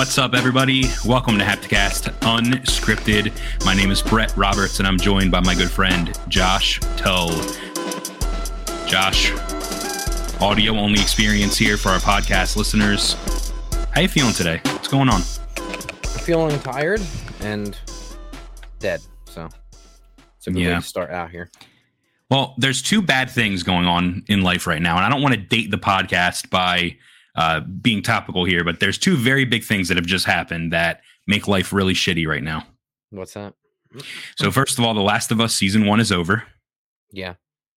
What's up, everybody? Welcome to Hapticast Unscripted. My name is Bret Roberts, and I'm joined by my good friend Josh Tull. Josh, audio only experience here for our podcast listeners. How you feeling today? What's going on? I'm feeling tired and dead. So it's a good way to start out here. Well, there's two bad things going on in life right now, and I don't want to date the podcast by uh, being topical here, but there's two very big things that have just happened that make life really shitty right now. What's that? So, first of all, The Last of Us season one is over. Yeah.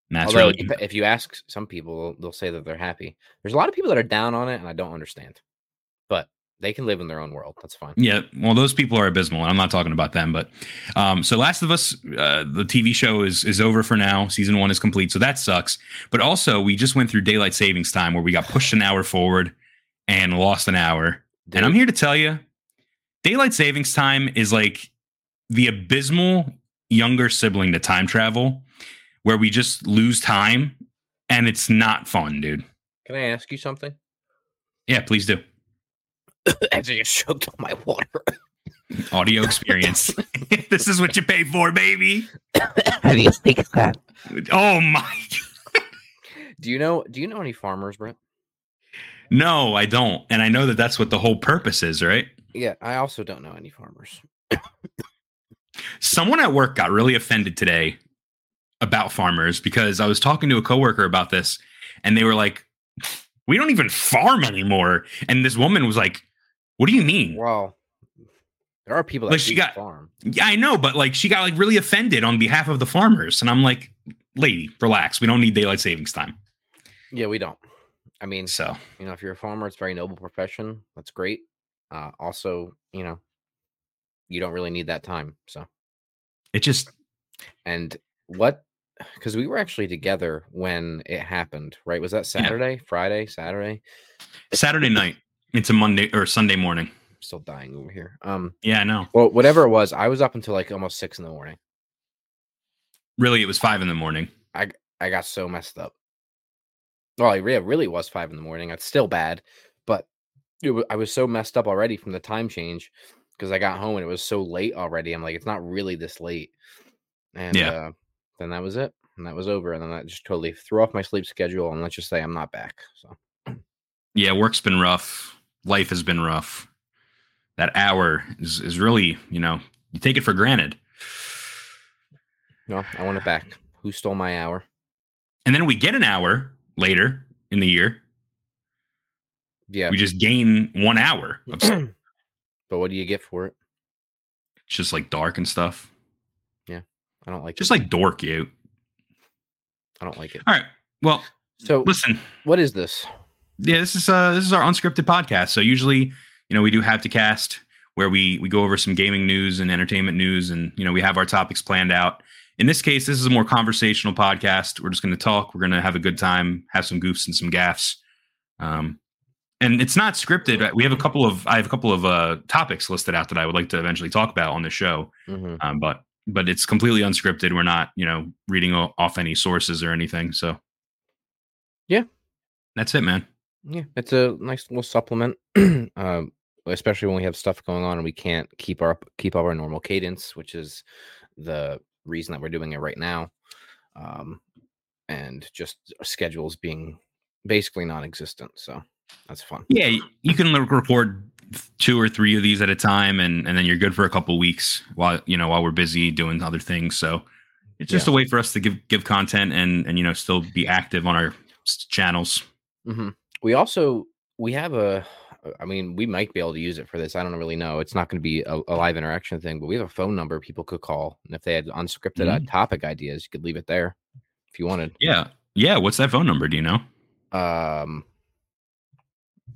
And that's Although really if- if you ask some people, they'll say that they're happy. There's a lot of people that are down on it, and I don't understand. They can live in their own world. That's fine. Yeah, well, those people are abysmal. I'm not talking about them, but um, so Last of Us, uh, the TV show is is over for now. Season one is complete, so that sucks. But also, we just went through daylight savings time where we got pushed an hour forward and lost an hour. And I'm here to tell you, daylight savings time is like the abysmal younger sibling to time travel, where we just lose time, and it's not fun, dude. Can I ask you something? Yeah, please do. As I just choked on my water. Audio experience. this is what you pay for, baby. How do you think that? Oh my. Do you know? Do you know any farmers, Brett? No, I don't. And I know that that's what the whole purpose is, right? Yeah, I also don't know any farmers. Someone at work got really offended today about farmers because I was talking to a coworker about this and they were like, we don't even farm anymore. And this woman was like, what do you mean? Well, there are people that Like, she got- farm. Yeah, I know, but like she got like really offended on behalf of the farmers. And I'm like, lady, relax. We don't need daylight savings time. Yeah, we don't. I mean, So you know, if you're a farmer, it's a very noble profession. That's great. Uh, also, you know, you don't really need that time. So, it just, and what? Because we were actually together when it happened, right? Was that Saturday, Friday, Saturday? Saturday night into Monday or Sunday morning. I'm still dying over here. Um, Yeah, I know. well, whatever it was, I was up until like almost six in the morning. Really, it was five in the morning. I I got so messed up. Well, it really, really was five in the morning. It's still bad, but I was so messed up already from the time change because I got home and it was so late already. I'm like, it's not really this late. And Yeah. uh, then that was it. And that was over. And then that just totally threw off my sleep schedule. And let's just say I'm not back. So, Yeah, work's been rough. Life has been rough. That hour is, is really, you know, you take it for granted. no, I want it back. Who stole my hour? And then we get an hour later in the year. Yeah. We just gain one hour. Of but what do you get for it? it's just like dark and stuff. Yeah. I don't like it. Just it. like dork you. I don't like it. All right. Well, So, listen. what is this? Yeah, this is uh this is our unscripted podcast. So usually, you know, we do Hapticast where we we go over some gaming news and entertainment news and you know, we have our topics planned out. In this case, this is a more conversational podcast. We're just going to talk, we're going to have a good time, have some goofs and some gaffs. Um and it's not scripted. We have a couple of I have a couple of uh topics listed out that I would like to eventually talk about on the show. hmm Um but but it's completely unscripted. We're not, you know, reading off any sources or anything. So Yeah. That's it, man. Yeah, it's a nice little supplement, um, especially when we have stuff going on and we can't keep our keep up our normal cadence, which is the reason that we're doing it right now, um, and just schedules being basically non-existent. So that's fun. Yeah, you can record two or three of these at a time, and and then you're good for a couple weeks while you know while we're busy doing other things. So it's just Yeah. a way for us to give give content and and you know still be active on our channels. hmm We also we have a. I mean, we might be able to use it for this. I don't really know. It's not going to be a, a live interaction thing, but we have a phone number people could call, and if they had unscripted uh, topic ideas, you could leave it there if you wanted. Yeah, yeah. What's that phone number? Do you know? Um.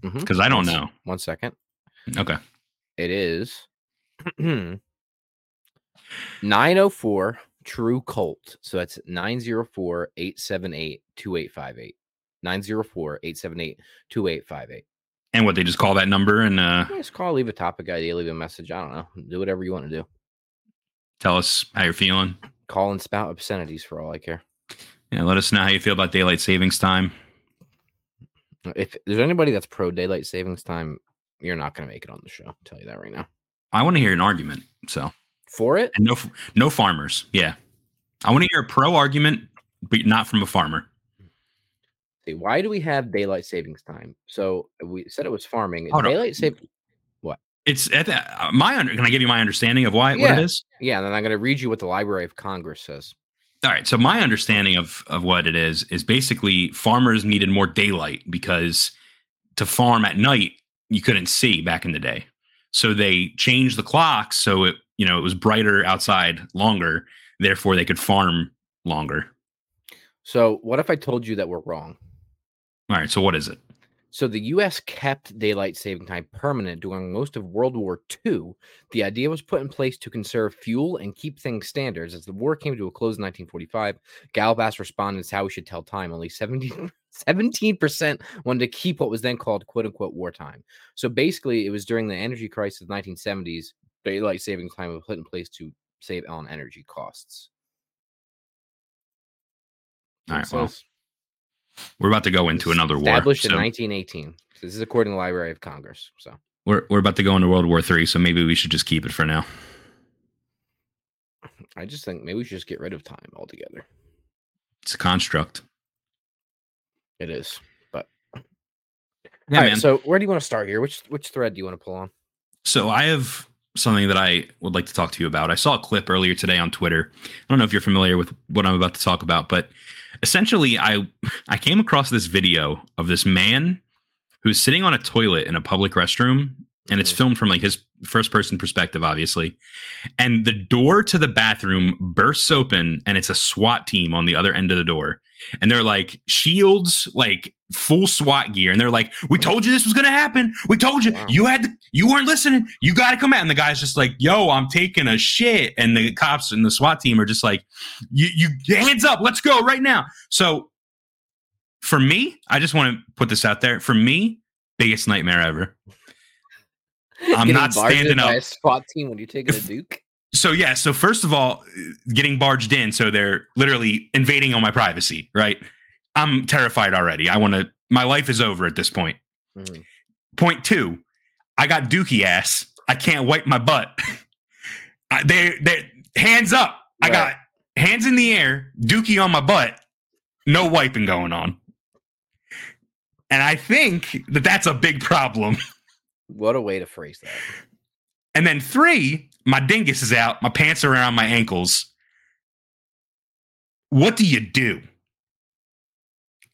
Because I don't know. One second. Okay. It is 904 True Colt. So that's 904 878 2858. 904 878 2858. And what they just call that number and uh, Just call, leave a topic idea, leave a message. I don't know. Do whatever you want to do. tell us how you're feeling. Call and spout obscenities for all I care. Yeah, let us know how you feel about daylight savings time. If there's anybody that's pro daylight savings time, you're not going to make it on the show. I'll tell you that right now. I want to hear an argument. So For it, and no no farmers. Yeah, I want to hear a pro argument, but not from a farmer. See, why do we have daylight savings time? So we said it was farming. Hold daylight save. It's at the, uh, my under. Can I give you my understanding of why what Yeah. it is? Yeah, and then I'm going to read you what the Library of Congress says. All right. So my understanding of of what it is is basically farmers needed more daylight because to farm at night you couldn't see back in the day. So they changed the clock so it you know it was brighter outside longer. Therefore, they could farm longer. So what if I told you that we're wrong? All right. So what is it? So the U.S. kept daylight saving time permanent during most of World War II. The idea was put in place to conserve fuel and keep things standards. As the war came to a close in 1945, Galbass responded as how we should tell time. Only 17 percent wanted to keep what was then called "quote unquote" wartime. So basically, it was during the energy crisis of the 1970s. Daylight saving time was put in place to save on energy costs. All right. Well, we're about to go into another war. established in so 1918. This is according to the Library of Congress. So we're we're about to go into World War Three. So maybe we should just keep it for now. I just think maybe we should just get rid of time altogether. It's a construct. It is. But Yeah, all right, so where do you want to start here? Which which thread do you want to pull on? So I have something that I would like to talk to you about. I saw a clip earlier today on Twitter. I don't know if you're familiar with what I'm about to talk about, but essentially I I came across this video of this man who's sitting on a toilet in a public restroom and it's Mhm. filmed from like his first person perspective obviously. And the door to the bathroom bursts open and it's a SWAT team on the other end of the door. And they're like shields, like full SWAT gear. And they're like, We told you this was gonna happen. We told you. Wow. You had to, you weren't listening. You gotta come out. And the guy's just like, Yo, I'm taking a shit. And the cops and the SWAT team are just like, You you hands up, let's go right now. So for me, I just want to put this out there. For me, biggest nightmare ever. I'm Getting not standing up. a SWAT team when you're taking a Duke. So yeah, so first of all, getting barged in, so they're literally invading on my privacy, right? I'm terrified already. I want to. My life is over at this point. Mhm. Point two, I got dookie ass. I can't wipe my butt. I- they they hands up. I got hands in the air, dookie on my butt. No wiping going on. And I think that that's a big problem. What a way to phrase that. And then three, my dingus is out, my pants are around my ankles. What do you do?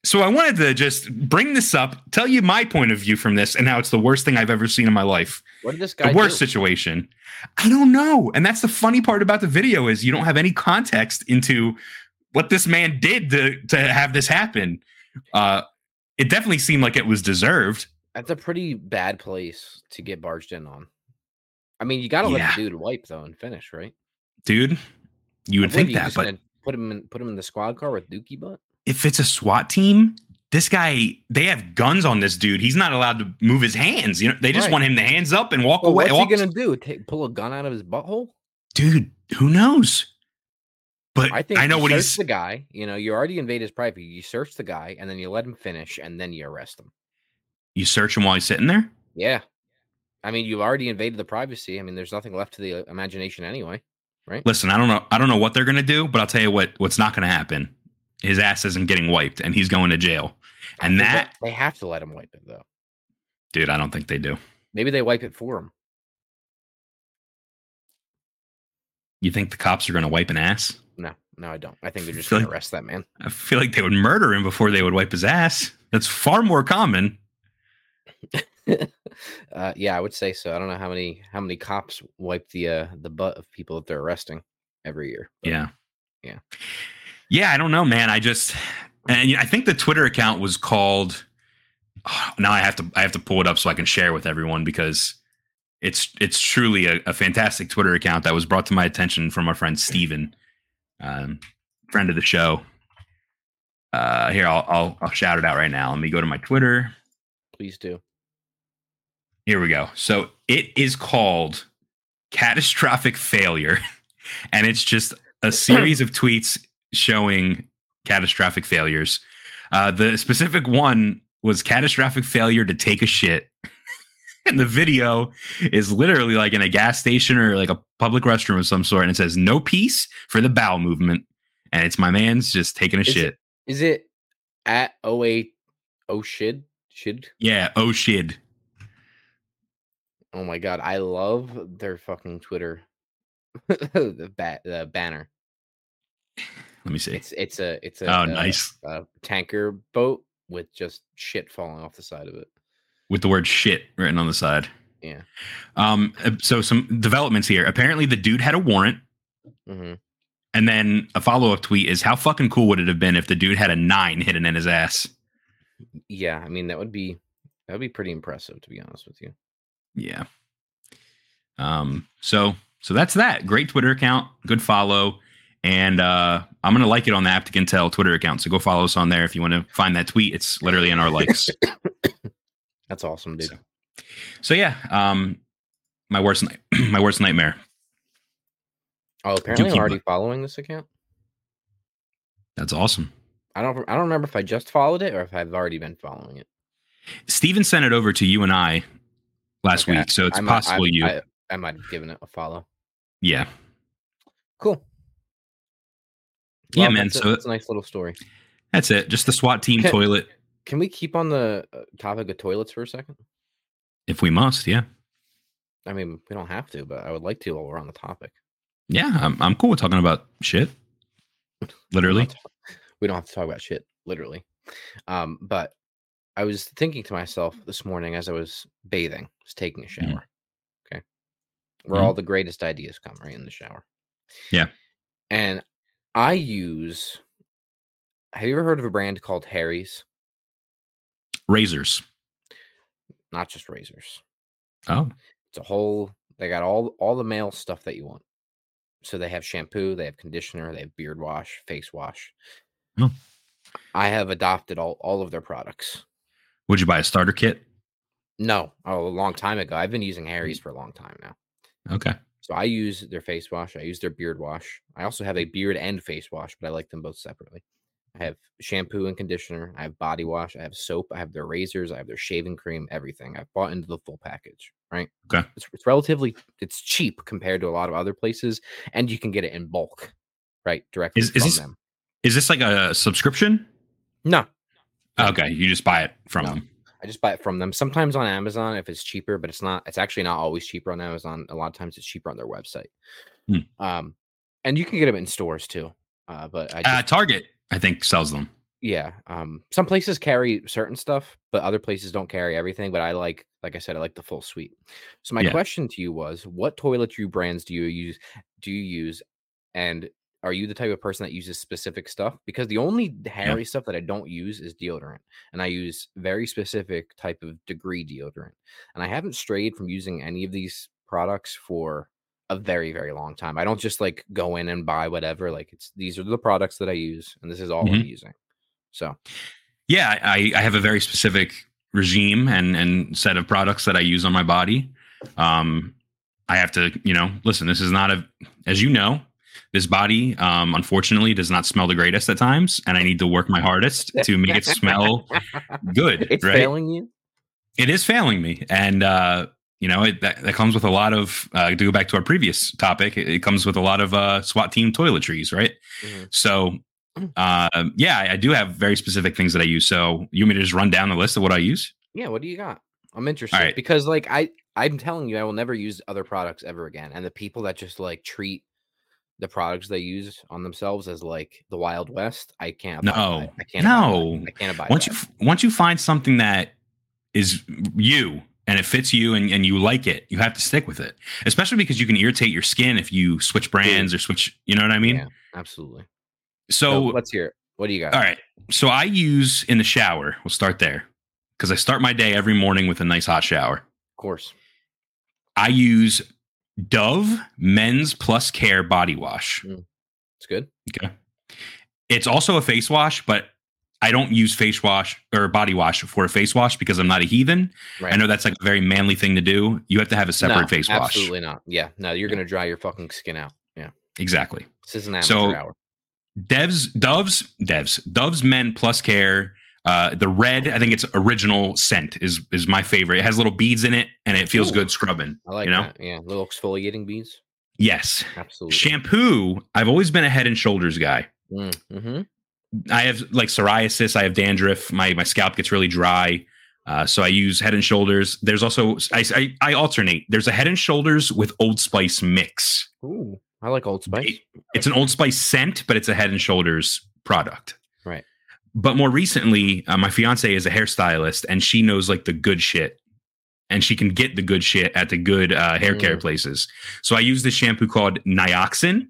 So I wanted to just bring this up, tell you my point of view from this, and how it's the worst thing I've ever seen in my life. What did this guy The worst do? situation. I don't know. And that's the funny part about the video is you don't have any context into what this man did to to have this happen. Uh it definitely seemed like it was deserved. That's a pretty bad place to get barged in on. I mean, you got to let the dude wipe though and finish, right? Dude, you would think you that, but put him in put him in the squad car with Dookie butt. if it's a SWAT team, this guy they have guns on this dude. He's not allowed to move his hands. You know, they just Right. want him to hands up and walk Well, away. what's Walk- he gonna do? Take, pull a gun out of his butthole? Dude, who knows? But I think I know you what search he's the guy. You know, you already invade his privacy. You search the guy, and then you let him finish, and then you arrest him. you search him while he's sitting there. Yeah, I mean, you've already invaded the privacy. I mean, there's nothing left to the uh, imagination anyway. Right? Listen, I don't know. I don't know what they're gonna do, but I'll tell you what. What's not gonna happen. His ass isn't getting wiped, and he's going to jail. And that, they have to let him wipe it though. dude, I don't think they do. Maybe they wipe it for him. You think the cops are gonna wipe an ass? No, no, I don't. I think they're just gonna like- arrest that man. I feel like they would murder him before they would wipe his ass. That's far more common. uh, yeah, I would say so. I don't know how many how many cops wipe the uh, the butt of people that they're arresting every year. but Yeah. Yeah. Yeah, I don't know, man. I just and I think the Twitter account was called now I have to I have to pull it up so I can share with everyone because it's it's truly a, a fantastic Twitter account that was brought to my attention from our friend Steven, um, friend of the show. Uh, here I'll, I'll I'll shout it out right now. Let me go to my Twitter. Please do. Here we go. So it is called catastrophic failure, and it's just a series of tweets showing catastrophic failures. Uh, the specific one was catastrophic failure to take a shit. and the video is literally like in a gas station or like a public restroom of some sort, and it says "No peace for the bowel movement," and it's my man's just taking a Is shit. it is it at O A O shid shid? Yeah, oh shit. Oh my god, I love their fucking Twitter the bat the banner. Let me see. It's it's a it's a Oh, uh, nice. a tanker boat with just shit falling off the side of it. With the word shit written on the side. Yeah. Um. uh, So some developments here. Apparently, the dude had a warrant, hmm and then a follow up tweet is how fucking cool would it have been if the dude had a nine hidden in his ass? Yeah, I mean that would be that would be pretty impressive to be honest with you. Yeah. Um. So so that's that. Great Twitter account. Good follow. And uh, I'm gonna like it on the Haptic Intel Twitter account. So go follow us on there if you want to find that tweet. It's literally in our likes. That's awesome, dude. So- so yeah. Um. My worst night. my worst nightmare. Oh, apparently I'm already it. following this account. That's awesome. I don't I don't remember if I just followed it or if I've already been following it. Steven sent it over to you and I last Okay, week, so it's I might- I- possible you. I, I might have given it a follow. yeah. Cool. Yeah, man, That's so- that's a nice little story. That's it. Just the SWAT team Okay. toilet, Can we keep on the uh, topic of toilets for a second? if we must. Yeah. I mean, we don't have to, but I would like to while we're on the topic. Yeah. I'm, I'm cool with talking about shit. Literally. We don't have to talk about shit literally um but i was thinking to myself this morning as i was bathing was taking a Mhm. shower okay where Mhm. all the greatest ideas come right in the shower Yeah. and i use have you ever heard of a brand called harry's Razors. not just razors Oh. it's a whole they got all all the male stuff that you want so they have shampoo they have conditioner they have beard wash face wash Oh. i have adopted all all of their products Would you buy a starter kit? No, oh, a long time ago. I've been using Harry's mm. for a long time now. Okay. So I use their face wash. I use their beard wash. I also have a beard and face wash, but I like them both separately. I have shampoo and conditioner. I have body wash. I have soap. I have their razors. I have their shaving cream. Everything. I've bought into the full package. Right. Okay. It's, it's relatively it's cheap compared to a lot of other places, and you can get it in bulk. Right. Directly Is- is from this- them. Is this like a subscription? No, Okay. You just buy it from No. them. I just buy it from them. Sometimes on Amazon if it's cheaper, but it's not. It's actually not always cheaper on Amazon. A lot of times it's cheaper on their website. Hmm. Um, and you can get them in stores too. Uh, but I just, Uh, Target, I think, sells them. yeah. Um, some places carry certain stuff, but other places don't carry everything. But I like, like I said, I like the full suite. So my Yeah. question to you was, what toiletry brands do you use? Do you use? And are you the type of person that uses specific stuff? Because the only Harry stuff that I don't use is deodorant, and I use very specific type of degree deodorant. And I haven't strayed from using any of these products for a very, very long time. I don't just like go in and buy whatever. Like it's these are the products that I use, and this is all I'm using. So Yeah, I, I have a very specific regime and and set of products that I use on my body. Um, I have to, you know, listen. This is not a, as you know, this body, um, unfortunately, does not smell the greatest at times, and I need to work my hardest to make it smell good. it's right? failing you. It is failing me, and uh, you know, it, that, that comes with a lot of. Uh, to go back to our previous topic, it, it comes with a lot of uh, SWAT team toiletries, right? Mhm. So, uh, yeah, I, I do have very specific things that I use. So, you want me to just run down the list of what I use? Yeah, what do you got? I'm interested right. because like I I'm telling you I will never use other products ever again. And the people that just like treat the products they use on themselves as like the Wild West, I can't No. I can't No. I can't abide Once by you once you find something that is you and it fits you and, and you like it, you have to stick with it. Especially because you can irritate your skin if you switch brands or switch. You know what I mean? yeah, absolutely. So, So let's hear it. What do you got? all right. So I use in the shower. We'll start there because I start my day every morning with a nice hot shower. Of course. I use Dove Men's Plus Care body wash. Mm. It's good. Okay. It's also a face wash, but I don't use face wash or body wash for a face wash because I'm not a heathen. Right. I know that's like a very manly thing to do. You have to have a separate No, face wash. Absolutely not. Yeah. No, you're gonna dry your fucking skin out. Yeah. Exactly. This is an amateur So- hour. Devs, Doves, Devs, Doves Men Plus Care Uh, the red, I think it's original scent is is my favorite. It has little beads in it, and it feels Ooh. good scrubbing. I like you know? that. Yeah, little exfoliating beads. Yes. Absolutely. Shampoo. I've always been a Head and Shoulders guy. mm-hmm. I have like psoriasis. I have dandruff. My my scalp gets really dry. Uh, so I use Head and Shoulders. There's also I, I I alternate. There's a Head and Shoulders with Old Spice mix. Ooh, I like Old Spice. It- it's an Old Spice scent, but it's a Head and Shoulders product. But more recently, uh, my fiance is a hairstylist, and she knows like the good shit, and she can get the good shit at the good uh, hair care Mm. places. So I use this shampoo called Nioxin.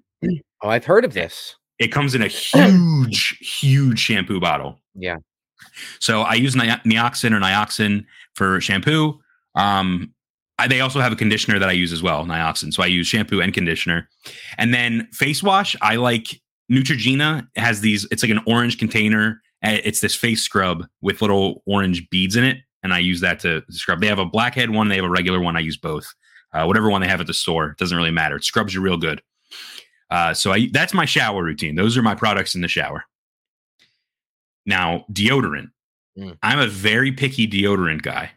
Oh, I've heard of this. It comes in a huge, huge shampoo bottle. Yeah. So I use Ni- Nioxin or Nioxin for shampoo. Um, I, they also have a conditioner that I use as well, Nioxin. So I use shampoo and conditioner. And then face wash, I like Neutrogena has these, it's like an orange container. It's this face scrub with little orange beads in it. And I use that to scrub. They have a blackhead one, they have a regular one. I use both. Uh, whatever one they have at the store, it doesn't really matter. It scrubs you real good. Uh, so I that's my shower routine. Those are my products in the shower. Now, deodorant. Mm. I'm a very picky deodorant guy.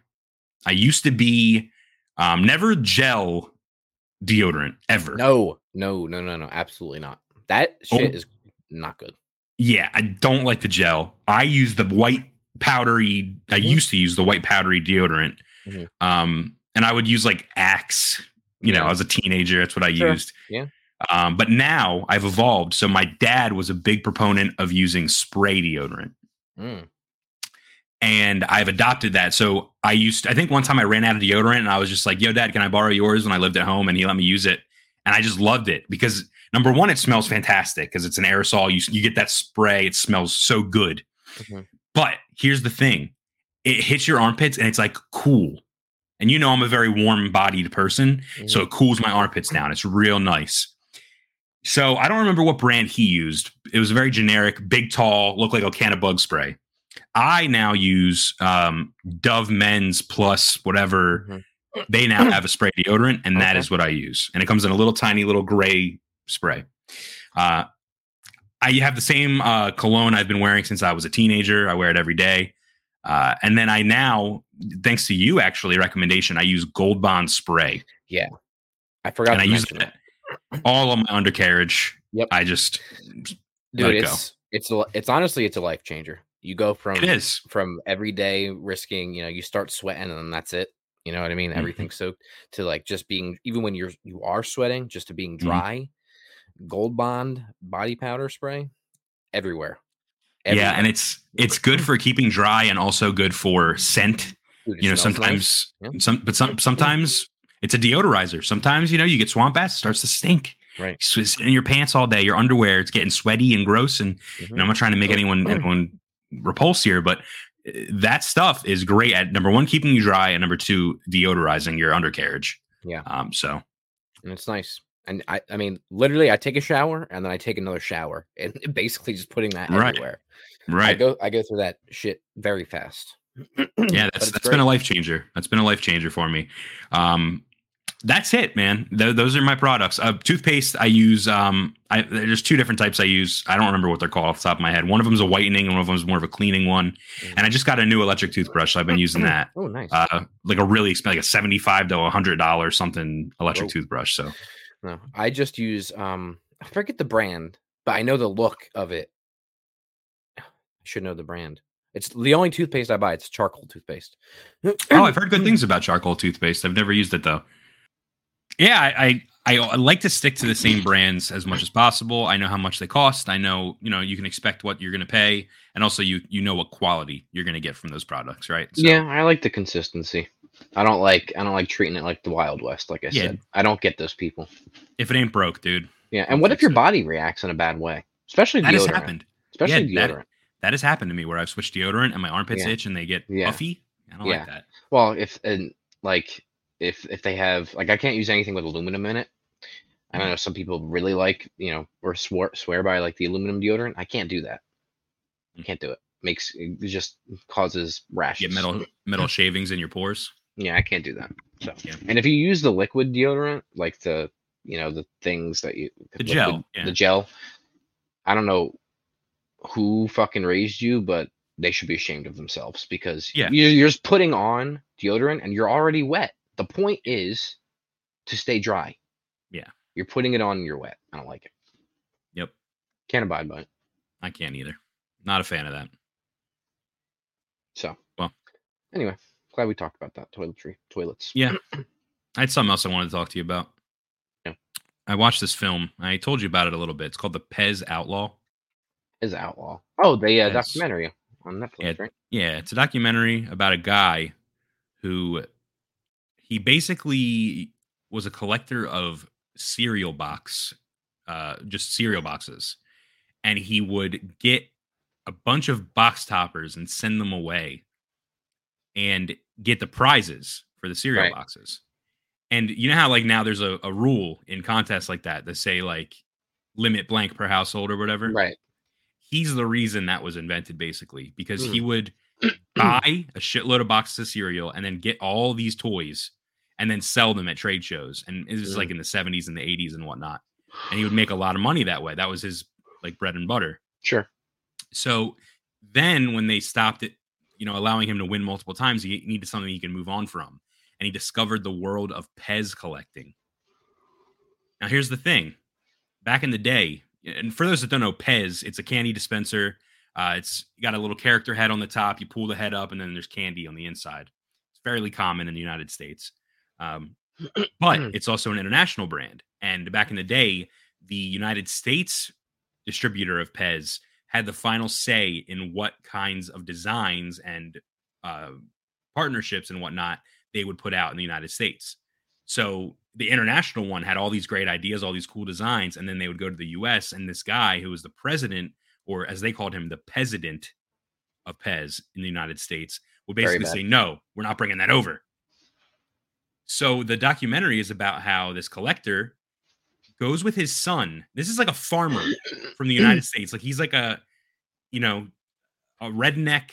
I used to be um, never gel deodorant ever. No, no, no, no, no. Absolutely not. That Oh. shit is not good. Yeah, I don't like the gel. I use the white powdery. I Mhm. used to use the white powdery deodorant. Mhm. Um, and I would use like Axe. You know, Yeah. as a teenager, that's what I Sure. used. Yeah. Um, but now I've evolved. So my dad was a big proponent of using spray deodorant. Mm. and I've adopted that. So I used, I think one time I ran out of deodorant and I was just like, "Yo, Dad, can I borrow yours?" When I lived at home, and he let me use it, and I just loved it because number one, it smells fantastic because it's an aerosol. You you get that spray, it smells so good. Mhm. But here's the thing: it hits your armpits and it's like cool. And you know, I'm a very warm-bodied person, so Mhm. it cools my armpits down. It's real nice. So I don't remember what brand he used. It was very generic, big, tall, looked like a can of bug spray. I now use um, Dove Men's Plus, whatever. Mhm. They now have a spray deodorant, and that Okay. is what I use. And it comes in a little tiny little gray spray. Uh, I have the same uh, cologne I've been wearing since I was a teenager. I wear it every day. Uh, and then I now, thanks to you actually, recommendation, I use Gold Bond spray. Yeah. I forgot and I to use it all on my undercarriage. Yep. I just, Dude, it it's it's a- it's honestly it's a life changer. You go from it is. from every day risking, you know, you start sweating and then that's it. You know what I mean? Mhm. Everything soaked to like just being even when you're you are sweating, just to being Mhm. dry. Gold Bond body powder spray everywhere. Yeah. And it's, it's good for keeping dry and also good for scent. Dude, You know, smells nice. sometimes, Yeah. some, but some, sometimes it's a deodorizer. Sometimes, you know, you get swamp ass, it starts to stink. Right. It's in your pants all day, your underwear, it's getting sweaty and gross. And you know, I'm not trying to make anyone anyone repulse here, but uh, that stuff is great at number one, keeping you dry, and number two, deodorizing your undercarriage. Yeah. Um. So and it's nice. And I, I mean, literally, I take a shower and then I take another shower, and basically just putting that Right. everywhere. I right. go, I go through that shit very fast. yeah, that's that's great. been a life changer. That's been a life changer for me. Um. That's it, man. Th- those are my products. Uh, toothpaste, I use. Um, I, there's two different types I use. I don't remember what they're called off the top of my head. One of them is a whitening, and one of them is more of a cleaning one. And I just got a new electric toothbrush. So I've been using that. Oh, nice. uh, like a really expensive, like a seventy-five to hundred dollar something electric Whoa. toothbrush. So No, I just use um I forget the brand, but I know the look of it. I should know the brand. It's the only toothpaste I buy. It's charcoal toothpaste. oh, I've heard good things about charcoal toothpaste. I've never used it though. Yeah, I, I I like to stick to the same brands as much as possible. I know how much they cost. I know you know you can expect what you're going to pay, and also you you know what quality you're going to get from those products, right? So, Yeah, I like the consistency. I don't like I don't like treating it like the Wild West. Like I Yeah. said, I don't get those people. If it ain't broke, dude, Yeah, and what if your it. body reacts in a bad way, especially that has deodorant? happened. Especially Yeah, deodorant. That has happened to me where I've switched deodorant and my armpits Yeah. itch and they get Yeah. puffy. I don't like that. Well, if and like if if they have like I can't use anything with aluminum in it. I Mm. don't know some people really like you know or swear swear by like the aluminum deodorant. I can't do that. Mm. Can't do it. Makes it just causes rashes. Get metal metal shavings in your pores. Yeah, I can't do that. So Yeah. and if you use the liquid deodorant, like the you know the things that you The liquid- gel, yeah. the gel. I don't know who fucking raised you, but they should be ashamed of themselves because Yeah. you're, you're just putting on deodorant and you're already wet. The point is to stay dry. Yeah. You're putting it on and you're wet. I don't like it. Yep. Can't abide by it. I can't either. Not a fan of that. So, Well. anyway, glad we talked about that toiletry, toilets. Yeah. I had something else I wanted to talk to you about. Yeah. I watched this film. I told you about it a little bit. It's called The Pez Outlaw. Is outlaw. Oh, the uh, documentary on Netflix, Yeah. right? Yeah, it's a documentary about a guy who he basically was a collector of cereal box, uh, just cereal boxes, and he would get a bunch of box toppers and send them away, and get the prizes for the cereal Right. boxes. And you know how like now there's a, a rule in contests like that that say like limit blank per household or whatever Right. he's the reason that was invented basically because Hmm. he would buy a shitload of boxes of cereal and then get all these toys and then sell them at trade shows and it was Hmm. like in the 70s and the 80s and whatnot and he would make a lot of money that way that was his like bread and butter Sure. so then when they stopped it you know allowing him to win multiple times he needed something he can move on from. And he discovered the world of pez collecting. Now here's the thing. Back in the day and for those that don't know pez it's a candy dispenser. Uh, it's got a little character head on the top. You pull the head up and then there's candy on the inside. It's fairly common in the united states. Um, but it's also an international brand. And back in the day the united states distributor of pez had the final say in what kinds of designs and uh, partnerships and whatnot they would put out in the United States. So the international one had all these great ideas, all these cool designs, and then they would go to the US. And this guy who was the president, or as they called him, the president of Pez in the United States, would basically say, No, we're not bringing that over. So the documentary is about how this collector goes with his son. This is like a farmer from the United States. Like he's like a, you know, a redneck,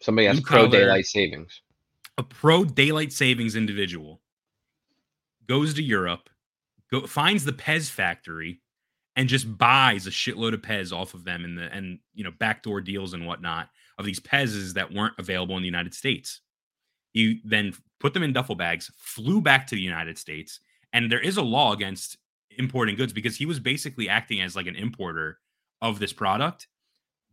Somebody has pro daylight savings. a pro daylight savings individual, goes to Europe, go finds the Pez factory, and just buys a shitload of Pez off of them and the and you know backdoor deals and whatnot of these Pezes that weren't available in the United States. He then put them in duffel bags, flew back to the United States, and there is a law against importing goods because he was basically acting as like an importer of this product.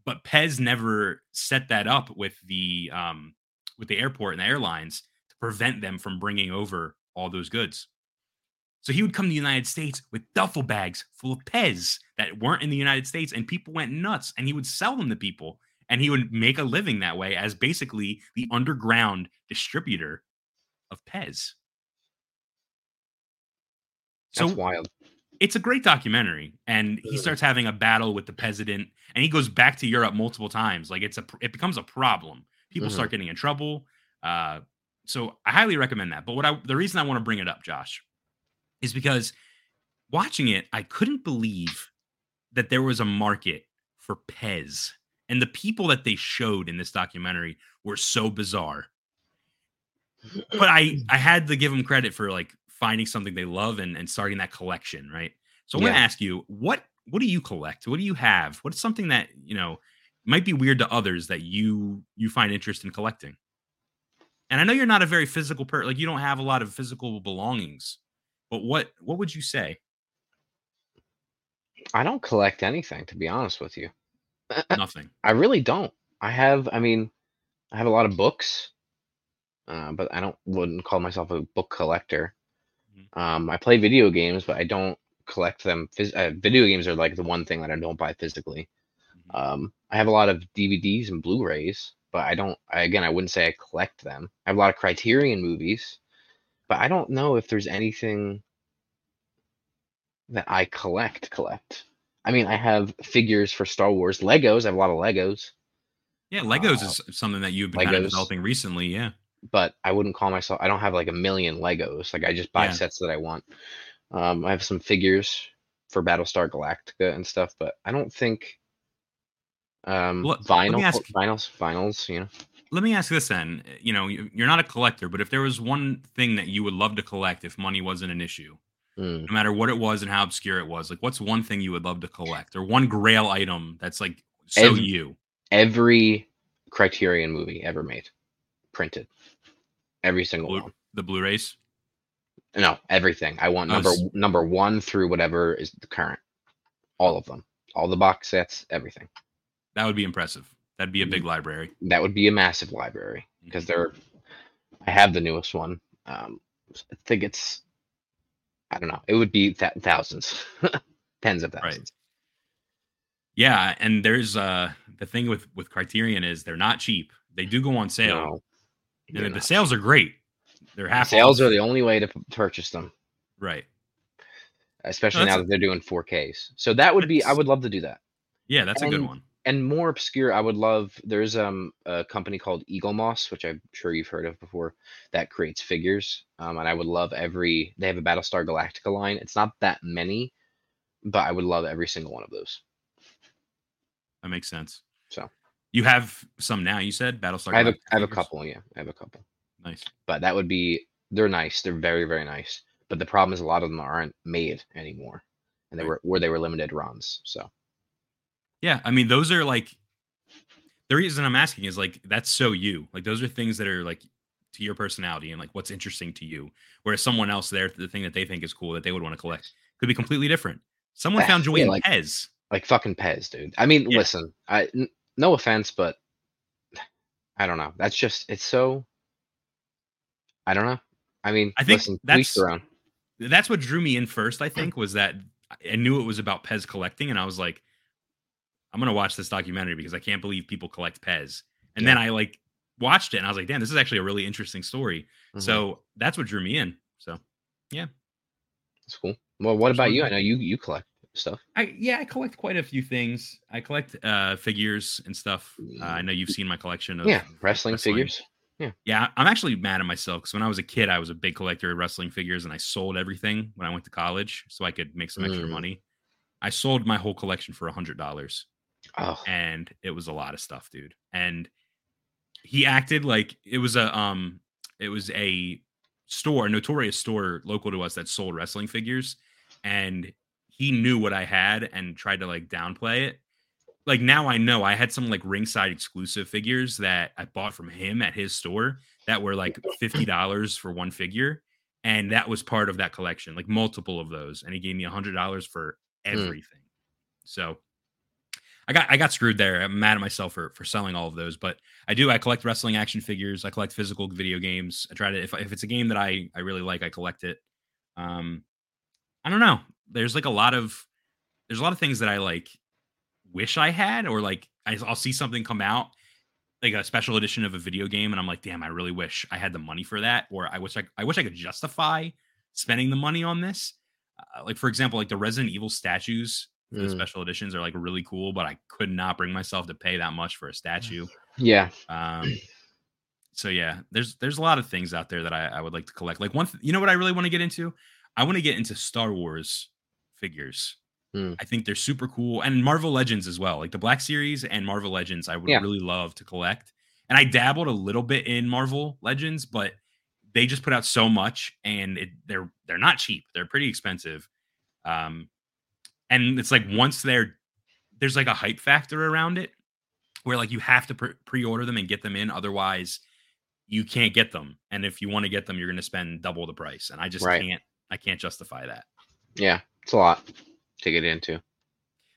But Pez never set that up with the um, with the airport and the airlines to prevent them from bringing over all those goods. So he would come to the United States with duffel bags full of Pez that weren't in the United States, and people went nuts. And he would sell them to people, and he would make a living that way as basically the underground distributor of Pez. So That's wild. It's a great documentary and he starts having a battle with the president and he goes back to europe multiple times. Like it's a it becomes a problem. People Mhm. start getting in trouble uh so i highly recommend that. But what i the reason i want to bring it up josh is because watching it i couldn't believe that there was a market for pez and the people that they showed in this documentary were so bizarre. But I I had to give them credit for like finding something they love and, and starting that collection, right? So I'm Yeah. gonna ask you, what what do you collect? What do you have? What's something that you know might be weird to others that you you find interest in collecting? And I know you're not a very physical person, like you don't have a lot of physical belongings, but what what would you say? I don't collect anything, to be honest with you. Nothing. I really don't. I have, I mean, I have a lot of books, uh, but I don't wouldn't call myself a book collector. Mhm. Um, I play video games, but I don't collect them. Phys- uh, video games are like the one thing that I don't buy physically. Mhm. Um, I have a lot of DVDs and Blu-rays, but I don't. I, again, I wouldn't say I collect them. I have a lot of Criterion movies, but I don't know if there's anything that I collect. Collect. I mean, I have figures for Star Wars, Legos. I have a lot of Legos. Yeah, Legos Uh, is something that you've been kind of developing recently. Yeah. But I wouldn't call myself. I don't have like a million Legos. Like I just buy Yeah. sets that I want. Um, I have some figures for Battlestar Galactica and stuff, but I don't think um vinyl ask- vinyls vinyls. You know, Let me ask this then. You know, you- you're not a collector, but if there was one thing that you would love to collect if money wasn't an issue, Mm, no matter what it was and how obscure it was, like what's one thing you would love to collect or one grail item that's like so Ev- you? every Criterion movie ever made, printed. Every single Blue- one. The Blu-rays. No, everything. I want Oh, number s- number one through whatever is the current. All of them. All the box sets, everything. That would be impressive. That'd be a Mm-hmm. big library. That would be a massive library because they're. I have the newest one. Um, I think it's. I don't know. It would be th- thousands, tens of thousands. Right. Yeah, and there's uh the thing with with Criterion is they're not cheap. They do go on sale, No, they're the- not. sales are great. They're half sales off. are the only way to purchase them, right. especially that's now that they're doing 4Ks. So that would be. I would love to do that. Yeah, that's a good one. and more obscure i would love there's um a company called Eaglemoss which i'm sure you've heard of before that creates figures um and i would love every they have a battlestar galactica line it's not that many but i would love every single one of those That makes sense. So. You have some now. You said Battlestar. i have a i have a couple yeah i have a couple Nice. but that would be they're nice they're very very nice but the problem is a lot of them aren't made anymore and they Right. were where they were limited runs so Yeah, I mean those are like the reason I'm asking is like that's so you. Like those are things that are like to your personality and like what's interesting to you. Whereas someone else there, the thing that they think is cool that they would want to collect could be completely different. Someone found joy yeah, in like- Pez. like fucking Pez, dude. I mean, Yeah. listen, I n- no offense, but I don't know. That's just it's so. I don't know. I mean, I think listen, that's- own. That's what drew me in first. I think was that I knew it was about Pez collecting, and I was like, I'm gonna watch this documentary because I can't believe people collect Pez. And then I like watched it, and I was like, damn, this is actually a really interesting story. Mhm. So that's what drew me in. So yeah. it's cool. Well, what about you? I know you you collect stuff. I yeah, I collect quite a few things. I collect uh figures and stuff. Uh, I know you've seen my collection of Yeah, wrestling, wrestling. figures. Yeah, yeah. I'm actually mad at myself because when I was a kid, I was a big collector of wrestling figures, and I sold everything when I went to college so I could make some extra Mm. money. I sold my whole collection for a hundred dollars, Oh, and it was a lot of stuff, dude. And he acted like it was a um, it was a store, a notorious store local to us that sold wrestling figures, and he knew what I had and tried to like downplay it. Like now I know I had some like ringside exclusive figures that I bought from him at his store that were like fifty dollars for one figure, and that was part of that collection, like multiple of those, and he gave me a hundred dollars for everything. So I got I got screwed there. I'm mad at myself for for selling all of those, but I do. I collect wrestling action figures. I collect physical video games. I try to if if it's a game that I I really like, I collect it. Um, I don't know. There's like a lot of there's a lot of things that I like wish I had, or like I'll see something come out like a special edition of a video game, and I'm like, damn, I really wish I had the money for that, or I wish I I wish I could justify spending the money on this. Uh, like for example, like the Resident Evil statues for the Mm. special editions are like really cool, but I could not bring myself to pay that much for a statue. yeah. Um, so yeah, there's there's a lot of things out there that I, I would like to collect. Like one, th- you know what I really want to get into? I want to get into Star Wars figures. Hmm. I think they're super cool, and Marvel Legends as well. Like the Black Series and Marvel Legends, I would Yeah. really love to collect. And I dabbled a little bit in Marvel Legends, but they just put out so much, and it, they're they're not cheap. They're pretty expensive. Um, and it's like once they're there's like a hype factor around it where like you have to pre- pre-order them and get them in otherwise you can't get them and if you want to get them you're going to spend double the price and i just Right. can't i can't justify that Yeah. It's a lot to get into.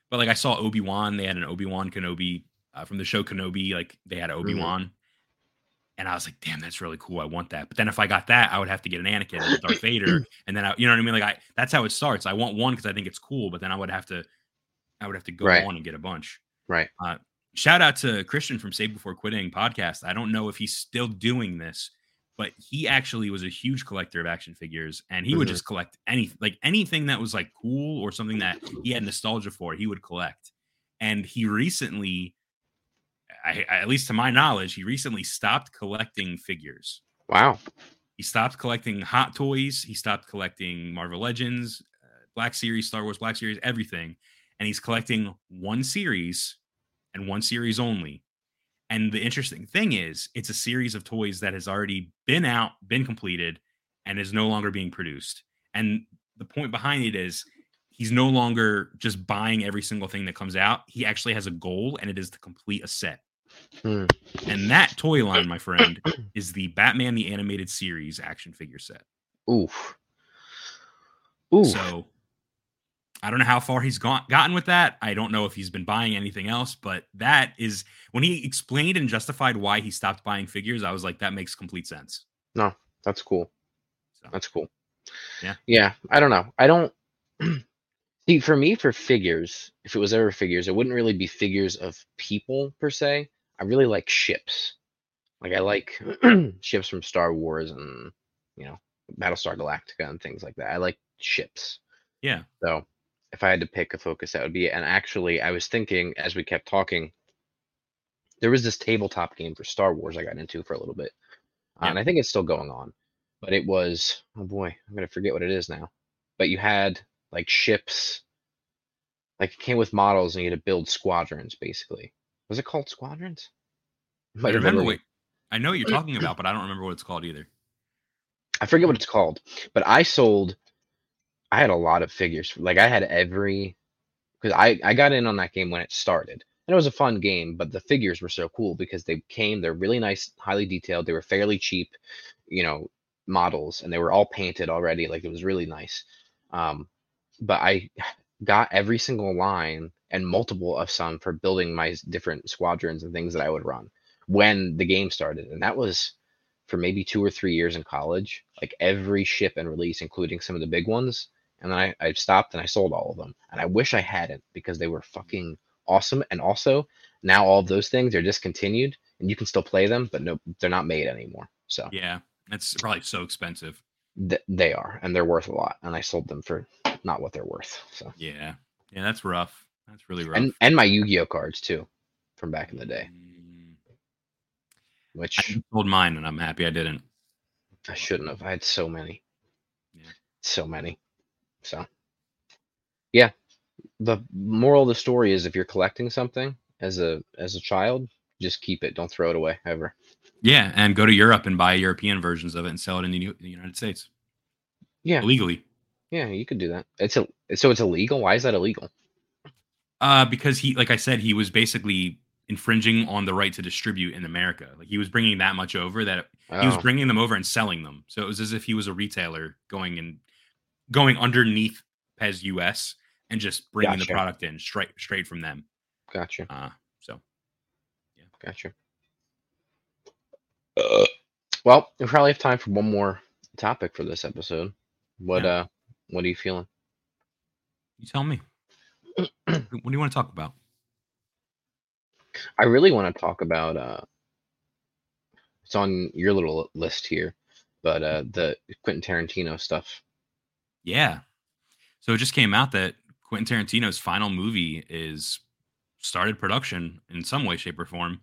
but like i saw obi-wan they had an obi-wan kenobi uh, from the show kenobi like they had obi-wan and i was like damn that's really cool i want that but then if i got that i would have to get an anakin and darth vader and then I, you know what i mean like i that's how it starts i want one because i think it's cool but then i would have to i would have to go Right. on and get a bunch Right. shout out to Christian from Save Before Quitting podcast. I don't know if he's still doing this, but he actually was a huge collector of action figures and he would Mhm. just collect any like anything that was like cool or something that he had nostalgia for, he would collect. And he recently I, I- at least to my knowledge, he recently stopped collecting figures. Wow. He stopped collecting Hot Toys. He stopped collecting Marvel Legends, uh, Black Series, Star Wars Black Series, everything. And he's collecting one series and one series only. And the interesting thing is, it's a series of toys that has already been out, been completed, and is no longer being produced. And the point behind it is he's no longer just buying every single thing that comes out. He actually has a goal, and it is to complete a set. Hmm. And that toy line, my friend, is the Batman the Animated Series action figure set. Oof. Oof. So I don't know how far he's gone, gotten with that. I don't know if he's been buying anything else, but that is when he explained and justified why he stopped buying figures. I was like, that makes complete sense. No, that's cool. So, That's cool. Yeah. Yeah. I don't know. I don't see for me for figures, if it was ever figures, it wouldn't really be figures of people per se. I really like ships. Like I like ships from Star Wars and you know, Battlestar Galactica and things like that. I like ships. yeah. So if I had to pick a focus, that would be it. And actually, I was thinking as we kept talking, there was this tabletop game for Star Wars I got into for a little bit. Uh, And I think it's still going on. But it was, oh boy, I'm going to forget what it is now. But you had like ships, like it came with models and you had to build squadrons basically. Was it called squadrons? I have remember what I know what you're talking about, but I don't remember what it's called either. I forget what it's called, but I sold. I had a lot of figures. Like I had every, because I I got in on that game when it started, and it was a fun game. But the figures were so cool because they came. They're really nice, highly detailed. They were fairly cheap, you know, models, and they were all painted already. Like it was really nice. Um, but I got every single line and multiple of some for building my different squadrons and things that I would run when the game started, and that was for maybe two or three years in college, like every ship and release, including some of the big ones. And then I, I stopped and I sold all of them. And I wish I hadn't because they were fucking awesome. And also, now all of those things are discontinued and you can still play them, but no, they're not made anymore. So Yeah, that's probably so expensive. th- they are, and they're worth a lot. And I sold them for not what they're worth. So Yeah, yeah, that's rough. That's really rough. and and my Yu-Gi-Oh cards too, from back in the day, Mm, which I sold mine, and I'm happy I didn't. I shouldn't have. I had so many. Yeah. So many. So yeah. The moral of the story is if you're collecting something as a as a child, just keep it. Don't throw it away ever. Yeah, and go to Europe and buy European versions of it and sell it in the, U- the United States Yeah. legally. Yeah, you could do that. It's a so it's illegal. Why is that illegal? Uh, because he, like I said, he was basically infringing on the right to distribute in America. Like he was bringing that much over that he was Oh, bringing them over and selling them. So it was as if he was a retailer going and going underneath Pez US and just bringing the product in straight straight from them. gotcha. Uh, so yeah, Gotcha. well, we probably have time for one more topic for this episode. What Yeah. uh what are you feeling? you tell me, what do you want to talk about? I really want to talk about uh it's on your little list here, but uh the Quentin Tarantino stuff. Yeah. So it just came out that Quentin Tarantino's final movie is started production in some way, shape, or form,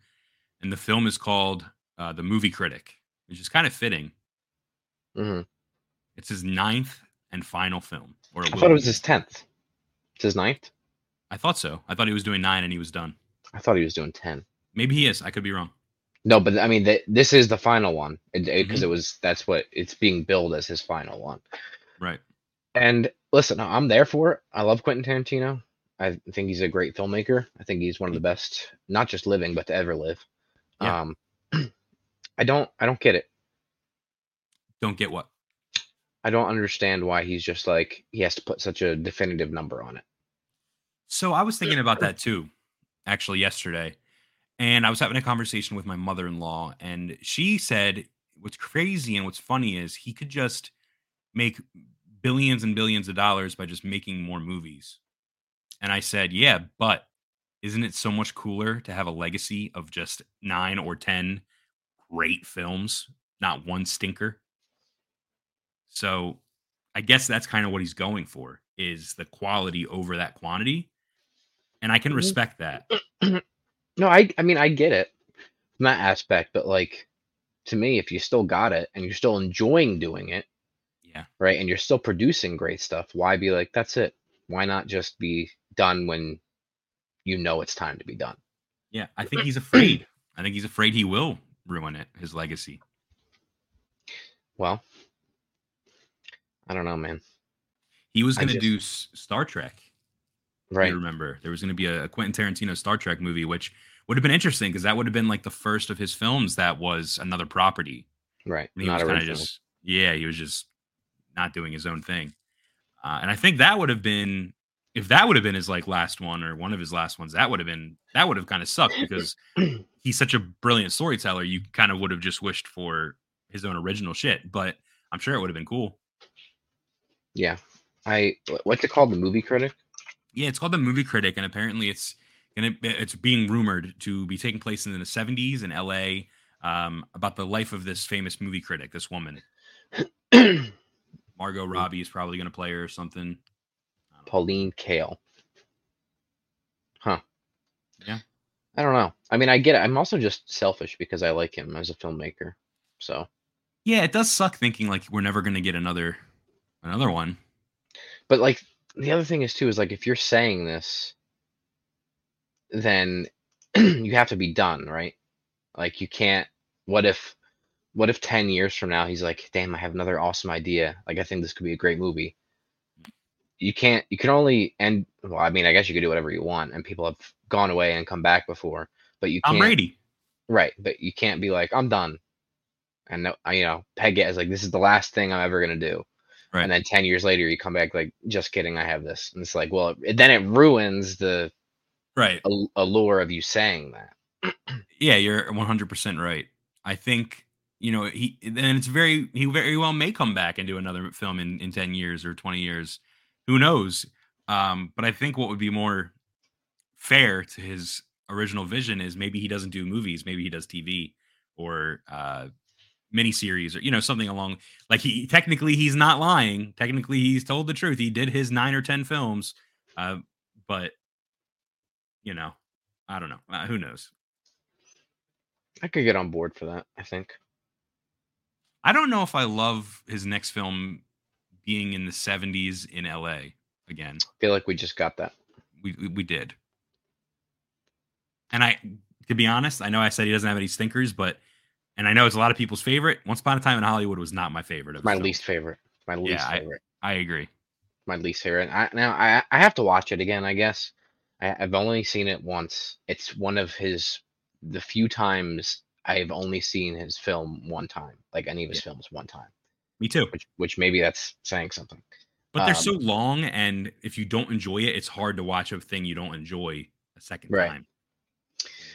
and the film is called uh, The Movie Critic, which is kind of fitting. hmm It's his ninth and final film. Or I thought it was be. his tenth. It's his ninth. I thought so. I thought he was doing nine and he was done. I thought he was doing ten. Maybe he is. I could be wrong. No, but I mean, th- this is the final one because it, Mhm. it was that's what it's being billed as his final one. Right. And listen, I'm there for it. I love Quentin Tarantino. I think he's a great filmmaker. I think he's one of the best, not just living, but to ever live. Yeah. Um, I don't, I don't get it. Don't get what? I don't understand why he's just like he has to put such a definitive number on it. So I was thinking about that too, actually, yesterday. And I was having a conversation with my mother in law, and she said, What's crazy and what's funny is he could just make billions and billions of dollars by just making more movies. And I said, Yeah, but isn't it so much cooler to have a legacy of just nine or 10 great films, not one stinker? So I guess that's kind of what he's going for is the quality over that quantity. And I can Mhm. respect that. No, I, I mean, I get it from that aspect, but like to me, if you still got it and you're still enjoying doing it, Yeah. right, and you're still producing great stuff, why be like, that's it? Why not just be done when you know it's time to be done? Yeah. I think he's afraid. I think he's afraid he will ruin it, his legacy. Well, I don't know, man. He was going to do S- Star Trek. Right. You remember there was going to be a, a Quentin Tarantino Star Trek movie, which would have been interesting because that would have been like the first of his films that was another property. Right. And he Not was kind of just yeah, he was just not doing his own thing. Uh, and I think that would have been if that would have been his like last one or one of his last ones, that would have been that would have kind of sucked because he's such a brilliant storyteller. You kind of would have just wished for his own original shit, but I'm sure it would have been cool. Yeah. I what's it called? The movie critic? Yeah, it's called the Movie Critic, and apparently it's gonna it's being rumored to be taking place in the 70s in LA. Um, about the life of this famous movie critic, this woman, Margot mm. Robbie is probably gonna play her or something. Pauline Kael. Huh. Yeah. I don't know. I mean, I get it. I'm also just selfish because I like him as a filmmaker. So, Yeah, it does suck thinking like we're never gonna get another another one. but like the other thing is too is like if you're saying this, then you have to be done, right? Like you can't. What if, what if ten years from now he's like, damn, I have another awesome idea. Like I think this could be a great movie. You can't. You can only end. Well, I mean, I guess you could do whatever you want, and people have gone away and come back before, but you can't I'm can't. Right, but you can't be like, I'm done. And no, you know, peg is like this is the last thing I'm ever gonna do. Right. And then ten years later, you come back like, just kidding, I have this. And it's like, well, it, then it ruins the Right. allure of you saying that. Yeah, you're 100% right. I think, you know, he and it's very he very well may come back and do another film in in 10 years or 20 years. Who knows? Um, but I think what would be more fair to his original vision is maybe he doesn't do movies, maybe he does TV or uh miniseries or you know something along like he technically he's not lying. Technically he's told the truth. He did his 9 or 10 films. Uh but you know, I don't know. Uh, who knows? I could get on board for that. I think. I don't know if I love his next film being in the 70s in LA again. I feel like we just got that. We we, we did. And I to be honest, I know I said he doesn't have any stinkers, but and I know it's a lot of people's favorite. Once Upon a Time in Hollywood was not my favorite of My least favorite. My least I- favorite. I agree. My least favorite. I, now I I have to watch it again. I guess. I, I've only seen it once. It's one of his the few times I've only seen his film one time, like any of his films one time. Me too. Which which maybe that's saying something. But they're Um, so long and if you don't enjoy it, it's hard to watch a thing you don't enjoy a second Right. time.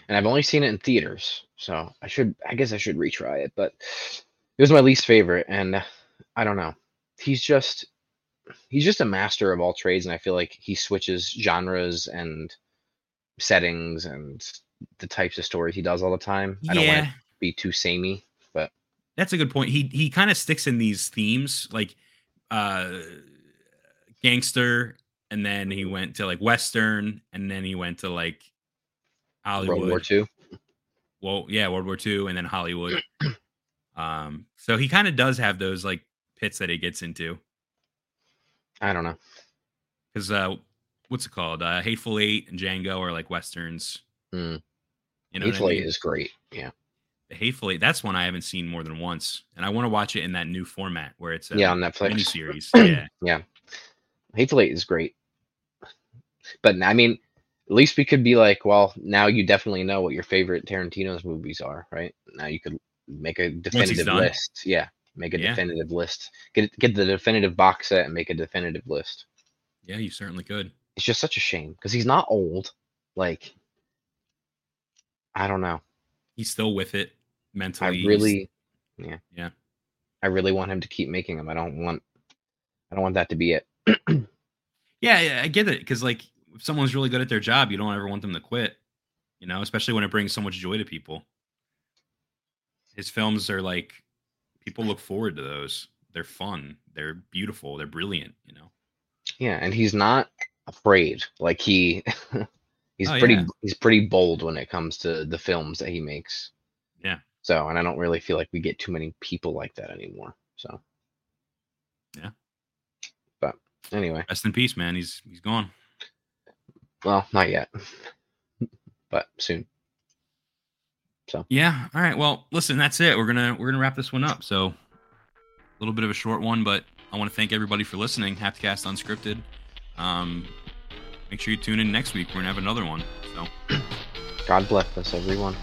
and I've only seen it in theaters, so I should I guess I should retry it, but it was my least favorite and uh, I don't know. He's just he's just a master of all trades and I feel like he switches genres and settings and the types of stories he does all the time. I don't want Yeah. to be too samey, but That's a good point. He he kind of sticks in these themes like uh gangster and then he went to like western and then he went to like Hollywood. World War Two. Well, yeah, World War Two and then Hollywood. um so he kind of does have those like pits that he gets into I don't know. cuz uh what's it called? Uh Hateful 8 and Django are like westerns. Mm. You know what I Hateful Eight mean? is great. Yeah. The Hateful Eight, that's one I haven't seen more than once. And I want to watch it in that new format where it's a yeah, on Netflix. miniseries. Yeah. Yeah. Hateful Eight is great. But I mean, at least we could be like, well, now you definitely know what your favorite Tarantino's movies are, right? Now you could make a definitive list. Yeah. Make a Yeah. definitive list. Get get the definitive box set and make a definitive list. Yeah, you certainly could. It's just such a shame because he's not old. Like, I don't know. He's still with it mentally. He's- really, yeah, Yeah. I really want him to keep making them. I don't want, I don't want that to be it. yeah, yeah, I get it. Because like, if someone's really good at their job, you don't ever want them to quit. You know, especially when it brings so much joy to people. His films are like, people look forward to those. They're fun. They're beautiful. They're brilliant. You know. Yeah, and he's not afraid. Like he he's Oh, pretty yeah. he's pretty bold when it comes to the films that he makes. Yeah. So, and I don't really feel like we get too many people like that anymore. So. Yeah. But anyway, Rest in peace, man. He's he's gone. well, not yet. but soon. So. Yeah. All right. Well, listen, that's it. We're gonna we're gonna wrap this one up. So a little bit of a short one, but I want to thank everybody for listening. Hapticast Unscripted. Um, make sure you tune in next week. We're gonna have another one. So God bless us, everyone.